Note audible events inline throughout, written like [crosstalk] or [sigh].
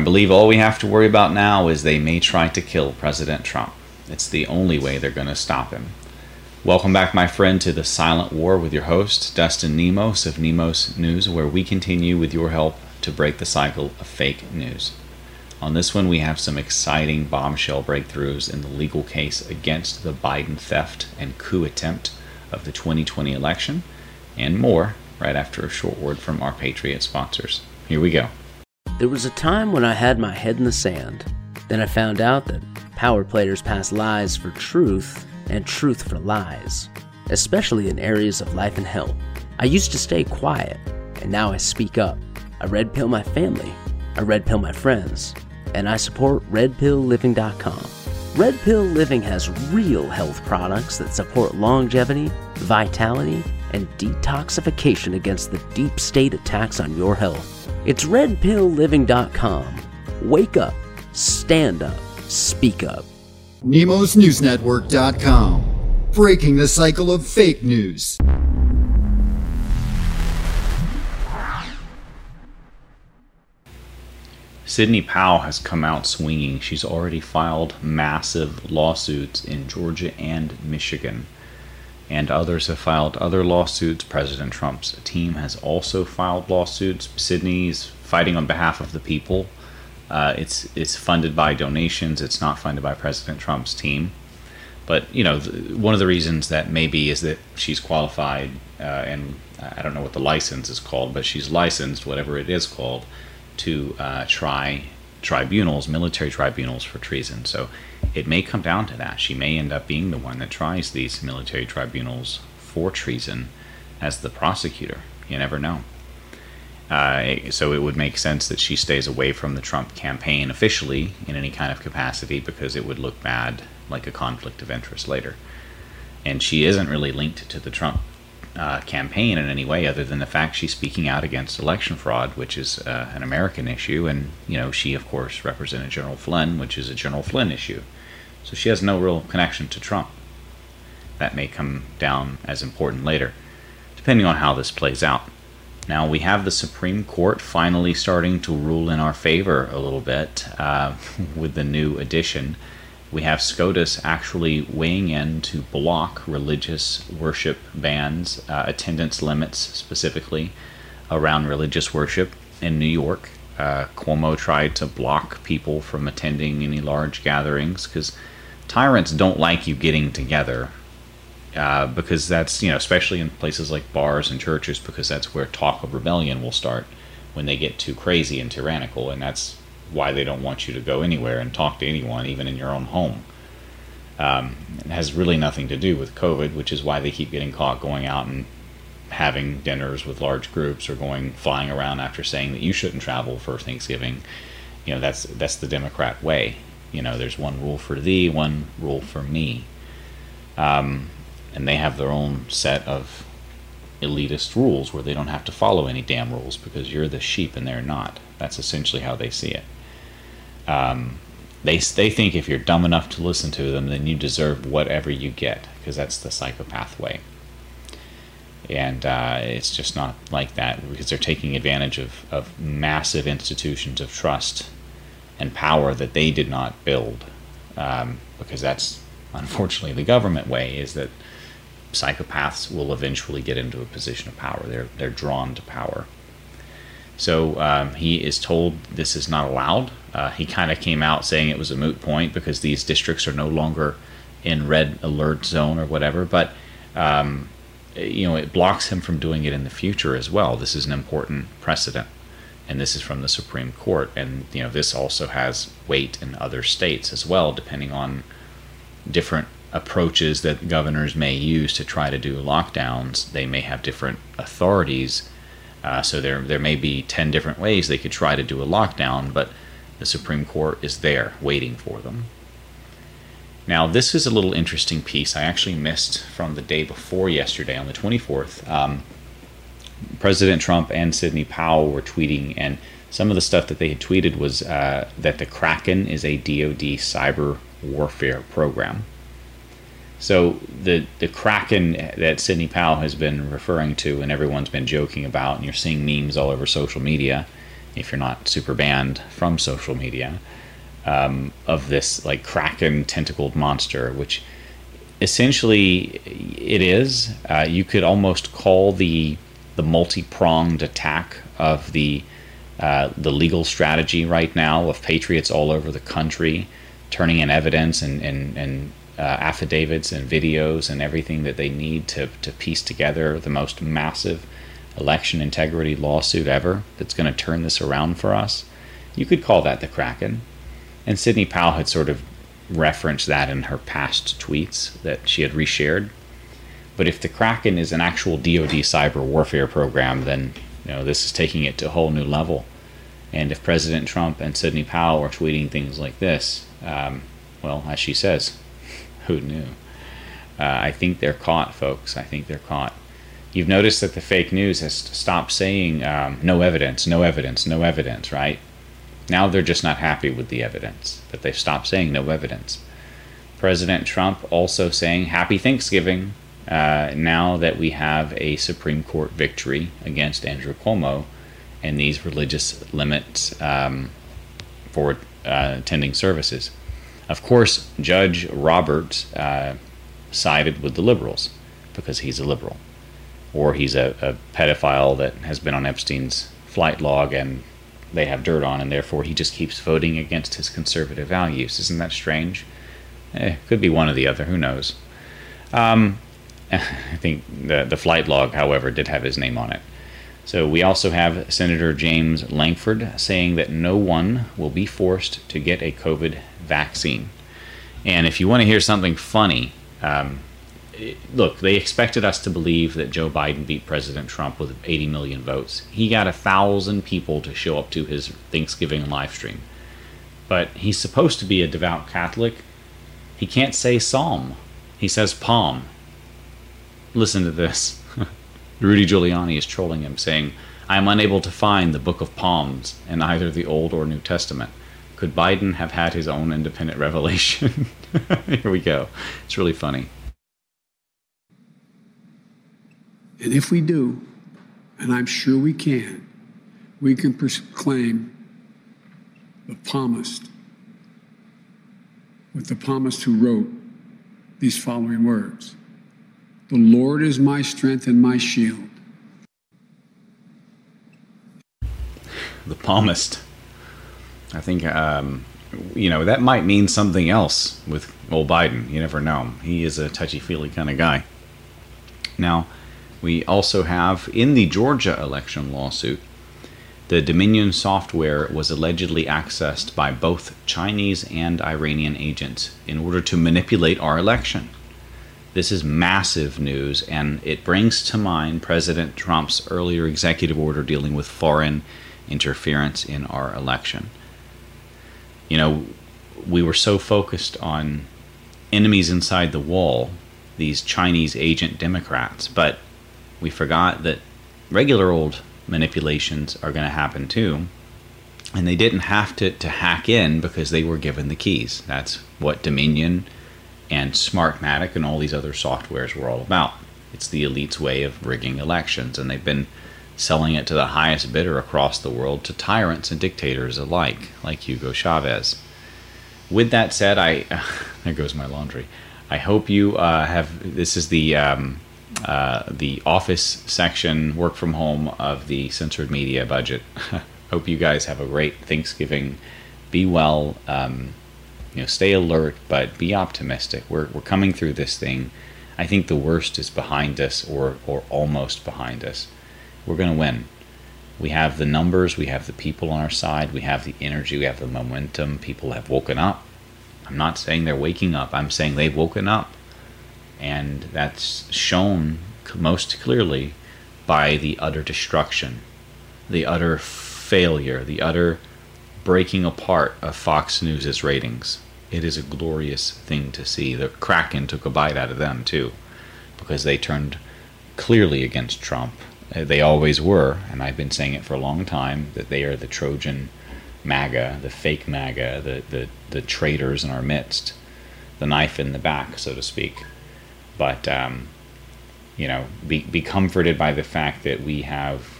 I believe all we have to worry about now is they may try to kill President Trump. It's the only way they're going to stop him. Welcome back, my friend, to the Silent War with your host, Dustin Nemos of Nemos News, where we continue with your help to break the cycle of fake news. On this one, we have some exciting bombshell breakthroughs in the legal case against the Biden theft and coup attempt of the 2020 election, and more right after a short word from our Patriot sponsors. Here we go. There was a time when I had my head in the sand. Then I found out that power players pass lies for truth and truth for lies, especially in areas of life and health. I used to stay quiet, and now I speak up. I red pill my family, I red pill my friends, and I support redpillliving.com. Red Pill Living has real health products that support longevity, vitality, and detoxification against the deep state attacks on your health. It's redpillliving.com. Wake up, stand up, speak up. NemosNewsNetwork.com. Breaking the cycle of fake news. Sidney Powell has come out swinging. She's already filed massive lawsuits in Georgia and Michigan. And others have filed other lawsuits. President Trump's team has also filed lawsuits. Sidney's fighting on behalf of the people. Uh, it's it's funded by donations. It's not funded by President Trump's team. But you know, th- one of the reasons that maybe is that she's qualified, uh, and I don't know what the license is called, but she's licensed, whatever it is called, to uh, try tribunals, military tribunals for treason. So it may come down to that. She may end up being the one that tries these military tribunals for treason as the prosecutor. You never know. Uh, so it would make sense that she stays away from the Trump campaign officially in any kind of capacity because it would look bad, like a conflict of interest later. And she isn't really linked to the Trump uh, campaign in any way other than the fact she's speaking out against election fraud, which is uh, an American issue. And, you know, she, of course, represented General Flynn, which is a General Flynn issue. So she has no real connection to Trump. That may come down as important later, depending on how this plays out. Now, we have the Supreme Court finally starting to rule in our favor a little bit uh, [laughs] with the new addition we have SCOTUS actually weighing in to block religious worship bans, uh, attendance limits specifically around religious worship in New York. Uh, Cuomo tried to block people from attending any large gatherings because tyrants don't like you getting together. Uh, because that's, you know, especially in places like bars and churches, because that's where talk of rebellion will start when they get too crazy and tyrannical. And that's why they don't want you to go anywhere and talk to anyone, even in your own home. Um, it has really nothing to do with COVID, which is why they keep getting caught going out and having dinners with large groups or going flying around after saying that you shouldn't travel for Thanksgiving. You know, that's that's the Democrat way. You know, there's one rule for thee, one rule for me. Um, and they have their own set of elitist rules where they don't have to follow any damn rules because you're the sheep and they're not. That's essentially how they see it. Um, they they think if you're dumb enough to listen to them, then you deserve whatever you get because that's the psychopath way. And uh, it's just not like that because they're taking advantage of, of massive institutions of trust and power that they did not build. Um, because that's unfortunately the government way is that psychopaths will eventually get into a position of power. They're they're drawn to power. So um, he is told this is not allowed. Uh, he kind of came out saying it was a moot point because these districts are no longer in red alert zone or whatever. But um, you know, it blocks him from doing it in the future as well. This is an important precedent, and this is from the Supreme Court. And you know, this also has weight in other states as well, depending on different approaches that governors may use to try to do lockdowns. They may have different authorities uh, so there, there may be 10 different ways they could try to do a lockdown, but the Supreme Court is there waiting for them. Now, this is a little interesting piece I actually missed from the day before yesterday on the 24th. Um, President Trump and Sidney Powell were tweeting, and some of the stuff that they had tweeted was uh, that the Kraken is a DoD cyber warfare program. So the the kraken that Sidney Powell has been referring to and everyone's been joking about, and you're seeing memes all over social media, if you're not super banned from social media, um, of this like kraken tentacled monster, which essentially it is. Uh, you could almost call the the multi pronged attack of the uh, the legal strategy right now of patriots all over the country turning in evidence and and, and uh, affidavits and videos and everything that they need to, to piece together the most massive election integrity lawsuit ever that's going to turn this around for us. You could call that the Kraken. And Sidney Powell had sort of referenced that in her past tweets that she had reshared. But if the Kraken is an actual DoD cyber warfare program, then you know this is taking it to a whole new level. And if President Trump and Sidney Powell are tweeting things like this, um, well, as she says, who knew? Uh, I think they're caught, folks. I think they're caught. You've noticed that the fake news has stopped saying um, no evidence, no evidence, no evidence, right? Now they're just not happy with the evidence, but they've stopped saying no evidence. President Trump also saying happy Thanksgiving uh, now that we have a Supreme Court victory against Andrew Cuomo and these religious limits um, for uh, attending services. Of course, Judge Roberts uh, sided with the liberals because he's a liberal, or he's a, a pedophile that has been on Epstein's flight log and they have dirt on, and therefore he just keeps voting against his conservative values. Isn't that strange? Eh, could be one or the other. Who knows? Um, [laughs] I think the the flight log, however, did have his name on it. So we also have Senator James Lankford saying that no one will be forced to get a COVID vaccine. And if you want to hear something funny, um, look, they expected us to believe that Joe Biden beat President Trump with 80 million votes. He got a thousand people to show up to his Thanksgiving live stream. But he's supposed to be a devout Catholic. He can't say psalm. He says palm. Listen to this. [laughs] Rudy Giuliani is trolling him, saying, I am unable to find the Book of Palms in either the Old or New Testament. Could Biden have had his own independent [laughs] revelation? Here we go. It's really funny. And if we do, and I'm sure we can, we can proclaim the palmist with the palmist who wrote these following words The Lord is my strength and my shield. The palmist. I think, um, you know, that might mean something else with old Biden. You never know. He is a touchy feely kind of guy. Now, we also have in the Georgia election lawsuit, the Dominion software was allegedly accessed by both Chinese and Iranian agents in order to manipulate our election. This is massive news, and it brings to mind President Trump's earlier executive order dealing with foreign interference in our election. Know, we were so focused on enemies inside the wall, these Chinese agent Democrats, but we forgot that regular old manipulations are going to happen too. And they didn't have to, to hack in because they were given the keys. That's what Dominion and Smartmatic and all these other softwares were all about. It's the elite's way of rigging elections, and they've been selling it to the highest bidder across the world to tyrants and dictators alike, like Hugo Chavez. With that said, I [laughs] there goes my laundry. I hope you uh, have. This is the um, uh, the office section, work from home of the censored media budget. [laughs] Hope you guys have a great Thanksgiving. Be well. Um, you know, stay alert, but be optimistic. We're we're coming through this thing. I think the worst is behind us, or or almost behind us. We're gonna win. We have the numbers, we have the people on our side, we have the energy, we have the momentum. People have woken up. I'm not saying they're waking up. I'm saying they've woken up and that's shown most clearly by the utter destruction, the utter failure, the utter breaking apart of Fox News's ratings. It is a glorious thing to see. The Kraken took a bite out of them too, because they turned clearly against Trump. Uh, they always were, and I've been saying it for a long time that they are the Trojan MAGA, the fake MAGA, the, the, the traitors in our midst, the knife in the back, so to speak but um, you know, be be comforted by the fact that we have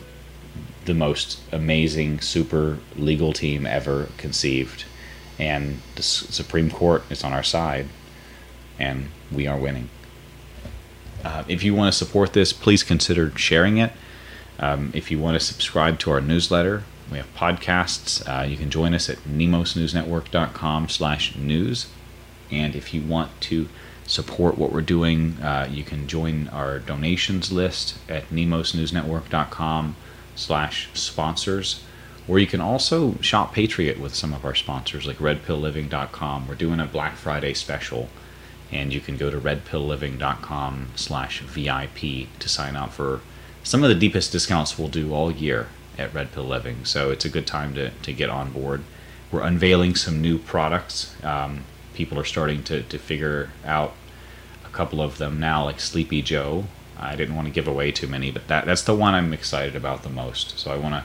the most amazing super legal team ever conceived, and the Supreme Court is on our side, and we are winning. Uh, if you want to support this, please consider sharing it. Um, if you want to subscribe to our newsletter, we have podcasts. Uh, you can join us at nemosnewsnetwork.com slash news. And if you want to support what we're doing, uh, you can join our donations list at nemosnewsnetwork.com slash sponsors. Or you can also shop Patriot with some of our sponsors like redpillliving.com. We're doing a Black Friday special and you can go to redpillliving.com slash VIP to sign up for some of the deepest discounts we'll do all year at Red Pill Living. So it's a good time to, to get on board. We're unveiling some new products. Um, people are starting to, to figure out a couple of them now, like Sleepy Joe. I didn't want to give away too many, but that, that's the one I'm excited about the most. So I want to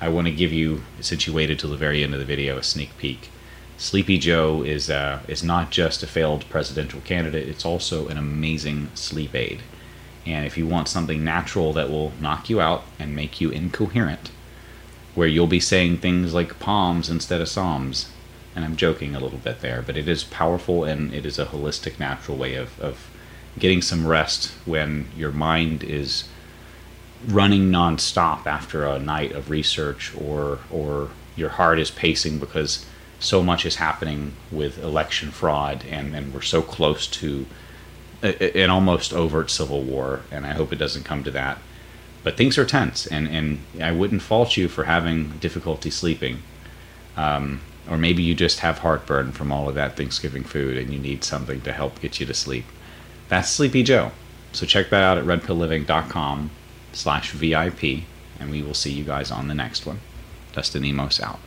I want to give you, since you waited till the very end of the video, a sneak peek. Sleepy Joe is uh, is not just a failed presidential candidate; it's also an amazing sleep aid. And if you want something natural that will knock you out and make you incoherent, where you'll be saying things like palms instead of psalms, and I'm joking a little bit there, but it is powerful and it is a holistic, natural way of, of getting some rest when your mind is running nonstop after a night of research or or your heart is pacing because so much is happening with election fraud, and, and we're so close to a, an almost overt civil war, and I hope it doesn't come to that. But things are tense, and, and I wouldn't fault you for having difficulty sleeping. Um, or maybe you just have heartburn from all of that Thanksgiving food and you need something to help get you to sleep. That's Sleepy Joe. So check that out at redpillliving.com slash VIP, and we will see you guys on the next one. Dustin Nemos out.